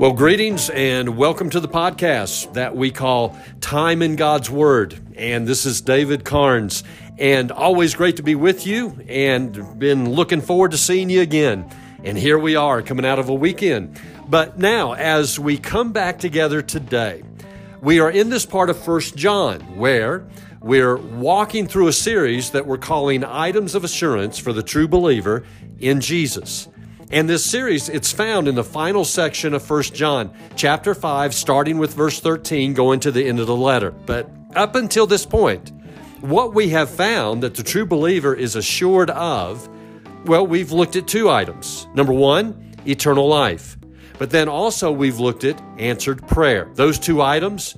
Well, greetings and welcome to the podcast that we call Time in God's Word. And this is David Carnes. And always great to be with you and been looking forward to seeing you again. And here we are coming out of a weekend. But now, as we come back together today, we are in this part of First John where we're walking through a series that we're calling Items of Assurance for the True Believer in Jesus. And this series, it's found in the final section of 1 John, chapter 5, starting with verse 13, going to the end of the letter. But up until this point, what we have found that the true believer is assured of, well, we've looked at two items. Number one, eternal life. But then also we've looked at answered prayer. Those two items,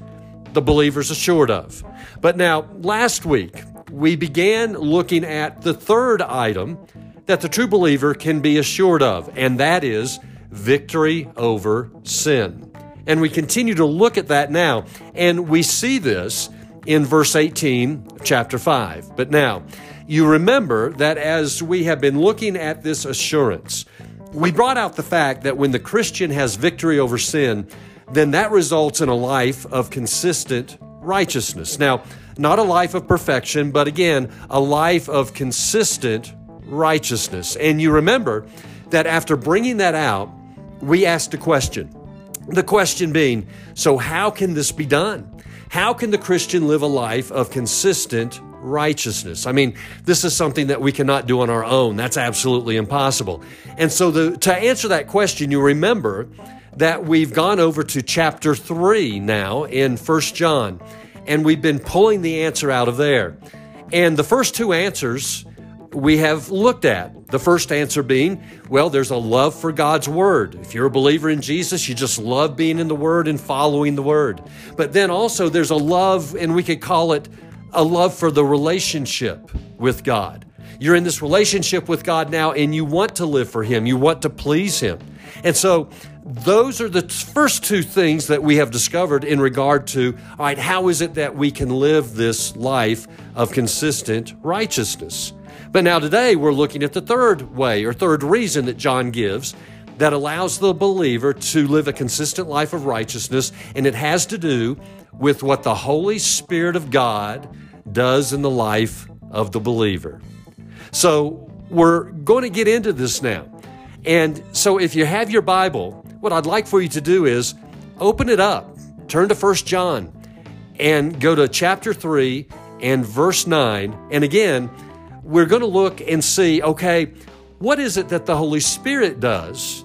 the believer's assured of. But now, last week, we began looking at the third item, that the true believer can be assured of, and that is victory over sin. And we continue to look at that now, and we see this in verse 18, chapter 5. But now, you remember that as we have been looking at this assurance, we brought out the fact that when the Christian has victory over sin, then that results in a life of consistent righteousness. Now, not a life of perfection, but again, a life of consistent righteousness. And you remember that after bringing that out, we asked a question. The question being, so how can this be done? How can the Christian live a life of consistent righteousness? I mean, this is something that we cannot do on our own. That's absolutely impossible. And so the, to answer that question, you remember that we've gone over to chapter 3 now in First John, and we've been pulling the answer out of there. And the first two answers we have looked at. The first answer being, well, there's a love for God's Word. If you're a believer in Jesus, you just love being in the Word and following the Word. But then also there's a love, and we could call it a love for the relationship with God. You're in this relationship with God now, and you want to live for Him, you want to please Him. And so those are the first two things that we have discovered in regard to all right, how is it that we can live this life of consistent righteousness? But now today we're looking at the third way or third reason that John gives that allows the believer to live a consistent life of righteousness, and it has to do with what the Holy Spirit of God does in the life of the believer. So we're going to get into this now. And so if you have your Bible, what I'd like for you to do is open it up, turn to First John, and go to chapter 3 and verse 9. And again, we're going to look and see okay, what is it that the Holy Spirit does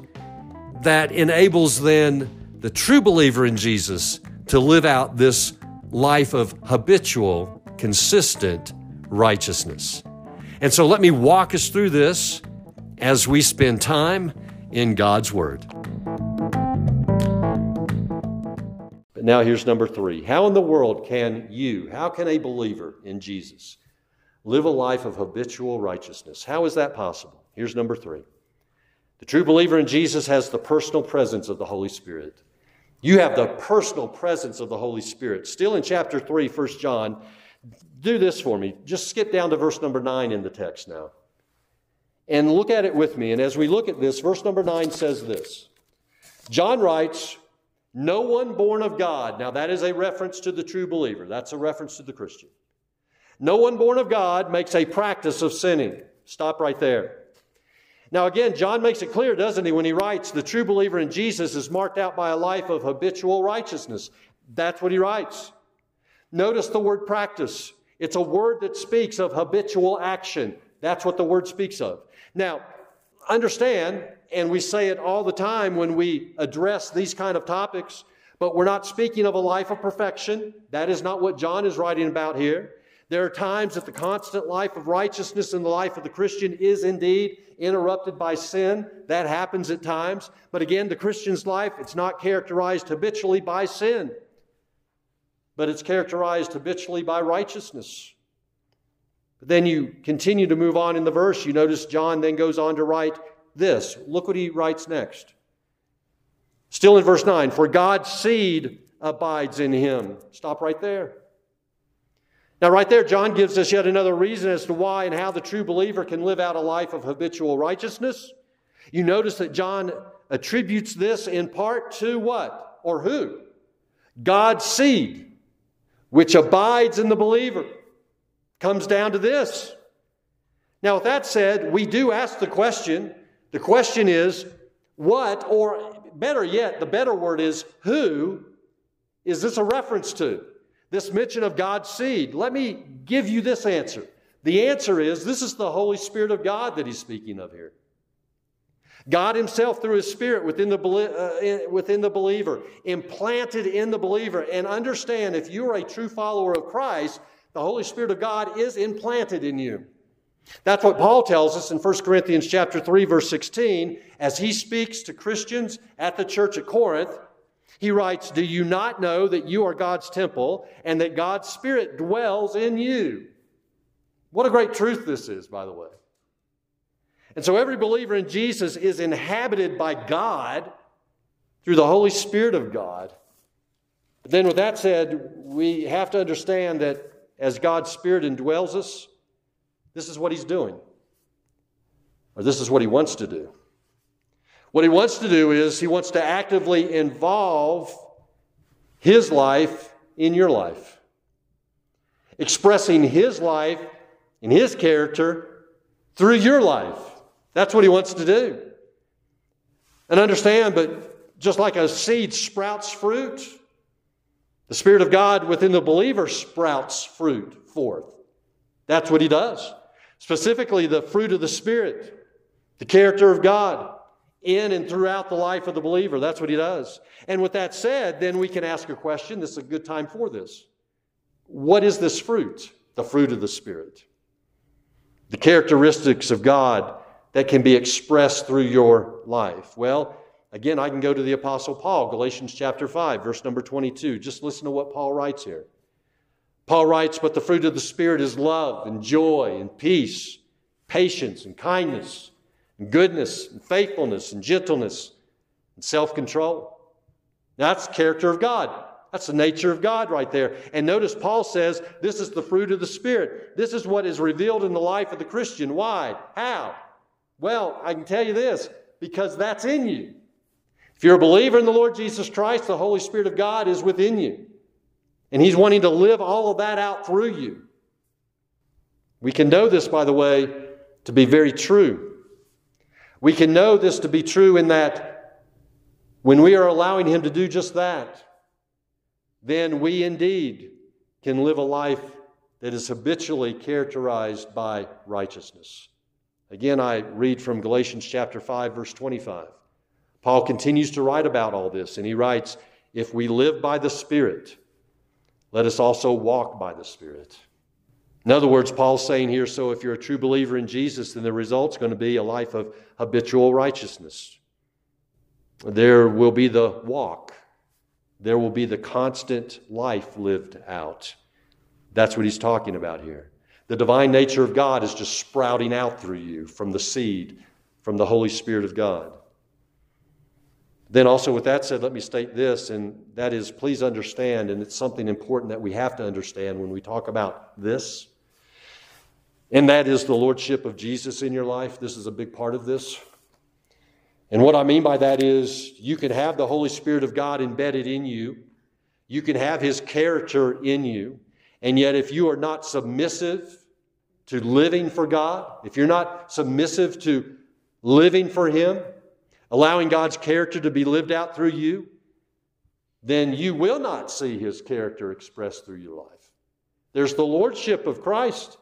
that enables then the true believer in Jesus to live out this life of habitual, consistent righteousness? And so let me walk us through this as we spend time in God's Word. But now here's number three. How in the world can you, how can a believer in Jesus, live a life of habitual righteousness. How is that possible? Here's number three. The true believer in Jesus has the personal presence of the Holy Spirit. You have the personal presence of the Holy Spirit. Still in chapter 3, 1 John, do this for me. Just skip down to verse number 9 in the text now. And look at it with me. And as we look at this, verse number 9 says this John writes, No one born of God. Now, that is a reference to the true believer, that's a reference to the Christian. No one born of God makes a practice of sinning. Stop right there. Now, again, John makes it clear, doesn't he, when he writes, the true believer in Jesus is marked out by a life of habitual righteousness. That's what he writes. Notice the word practice. It's a word that speaks of habitual action. That's what the word speaks of. Now, understand, and we say it all the time when we address these kind of topics, but we're not speaking of a life of perfection. That is not what John is writing about here. There are times that the constant life of righteousness in the life of the Christian is indeed interrupted by sin. That happens at times. But again, the Christian's life, it's not characterized habitually by sin, but it's characterized habitually by righteousness. But then you continue to move on in the verse. You notice John then goes on to write this. Look what he writes next. Still in verse 9, for God's seed abides in him. Stop right there. Now, right there, John gives us yet another reason as to why and how the true believer can live out a life of habitual righteousness. You notice that John attributes this in part to what? Or who? God's seed, which abides in the believer. Comes down to this. Now, with that said, we do ask the question the question is, what, or better yet, the better word is, who is this a reference to? This mention of God's seed. Let me give you this answer. The answer is this is the Holy Spirit of God that he's speaking of here. God Himself, through His Spirit within the, uh, within the believer, implanted in the believer. And understand, if you are a true follower of Christ, the Holy Spirit of God is implanted in you. That's what Paul tells us in 1 Corinthians chapter 3 verse 16 as he speaks to Christians at the church at Corinth. He writes, "Do you not know that you are God's temple and that God's spirit dwells in you?" What a great truth this is, by the way. And so every believer in Jesus is inhabited by God through the Holy Spirit of God. But then, with that said, we have to understand that as God's Spirit indwells us, this is what He's doing, or this is what He wants to do. What He wants to do is He wants to actively involve His life in your life, expressing His life and His character through your life. That's what he wants to do. And understand, but just like a seed sprouts fruit, the Spirit of God within the believer sprouts fruit forth. That's what he does. Specifically, the fruit of the Spirit, the character of God in and throughout the life of the believer. That's what he does. And with that said, then we can ask a question. This is a good time for this. What is this fruit? The fruit of the Spirit. The characteristics of God that can be expressed through your life? Well, again, I can go to the Apostle Paul, Galatians chapter 5, verse number 22. Just listen to what Paul writes here. Paul writes, But the fruit of the Spirit is love and joy and peace, patience and kindness and goodness and faithfulness and gentleness and self control. That's the character of God. That's the nature of God right there. And notice Paul says this is the fruit of the Spirit. This is what is revealed in the life of the Christian. Why? How? Well, I can tell you this because that's in you. If you're a believer in the Lord Jesus Christ, the Holy Spirit of God is within you. And He's wanting to live all of that out through you. We can know this, by the way, to be very true. We can know this to be true in that when we are allowing Him to do just that, then we indeed can live a life that is habitually characterized by righteousness. Again, I read from Galatians chapter 5, verse 25. Paul continues to write about all this, and he writes, If we live by the Spirit, let us also walk by the Spirit. In other words, Paul's saying here so if you're a true believer in Jesus, then the result's going to be a life of habitual righteousness. There will be the walk, there will be the constant life lived out. That's what he's talking about here. The divine nature of God is just sprouting out through you from the seed, from the Holy Spirit of God. Then, also, with that said, let me state this, and that is please understand, and it's something important that we have to understand when we talk about this, and that is the Lordship of Jesus in your life. This is a big part of this. And what I mean by that is you can have the Holy Spirit of God embedded in you, you can have His character in you. And yet, if you are not submissive to living for God, if you're not submissive to living for Him, allowing God's character to be lived out through you, then you will not see His character expressed through your life. There's the Lordship of Christ.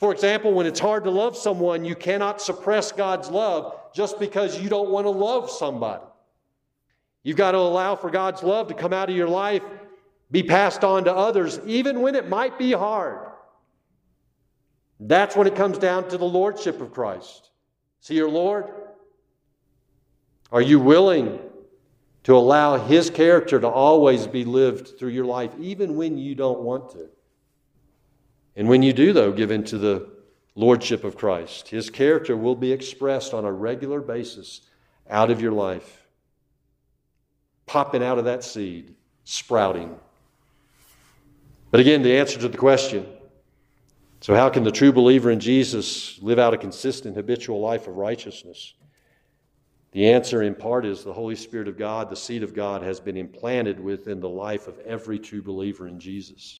For example, when it's hard to love someone, you cannot suppress God's love just because you don't want to love somebody. You've got to allow for God's love to come out of your life be passed on to others, even when it might be hard. That's when it comes down to the lordship of Christ. See your Lord? Are you willing to allow His character to always be lived through your life, even when you don't want to? And when you do, though, give into the lordship of Christ, His character will be expressed on a regular basis out of your life, popping out of that seed, sprouting. But again, the answer to the question so, how can the true believer in Jesus live out a consistent habitual life of righteousness? The answer, in part, is the Holy Spirit of God, the seed of God, has been implanted within the life of every true believer in Jesus.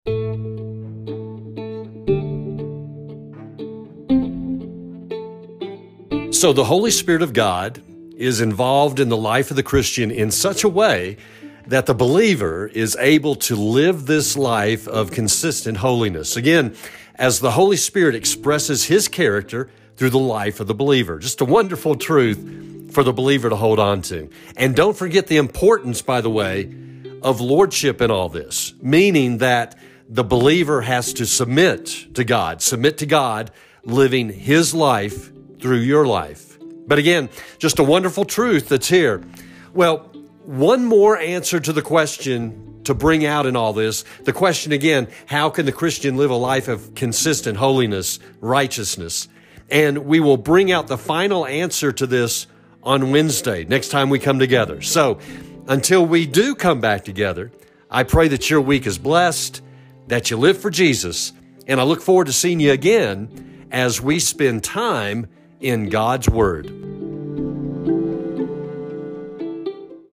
So, the Holy Spirit of God is involved in the life of the Christian in such a way that the believer is able to live this life of consistent holiness. Again, as the Holy Spirit expresses His character through the life of the believer. Just a wonderful truth for the believer to hold on to. And don't forget the importance, by the way, of lordship in all this, meaning that the believer has to submit to God, submit to God, living his life through your life. But again, just a wonderful truth that's here. Well, one more answer to the question to bring out in all this. The question again, how can the Christian live a life of consistent holiness, righteousness? And we will bring out the final answer to this on Wednesday, next time we come together. So until we do come back together, I pray that your week is blessed, that you live for Jesus, and I look forward to seeing you again as we spend time in God's Word.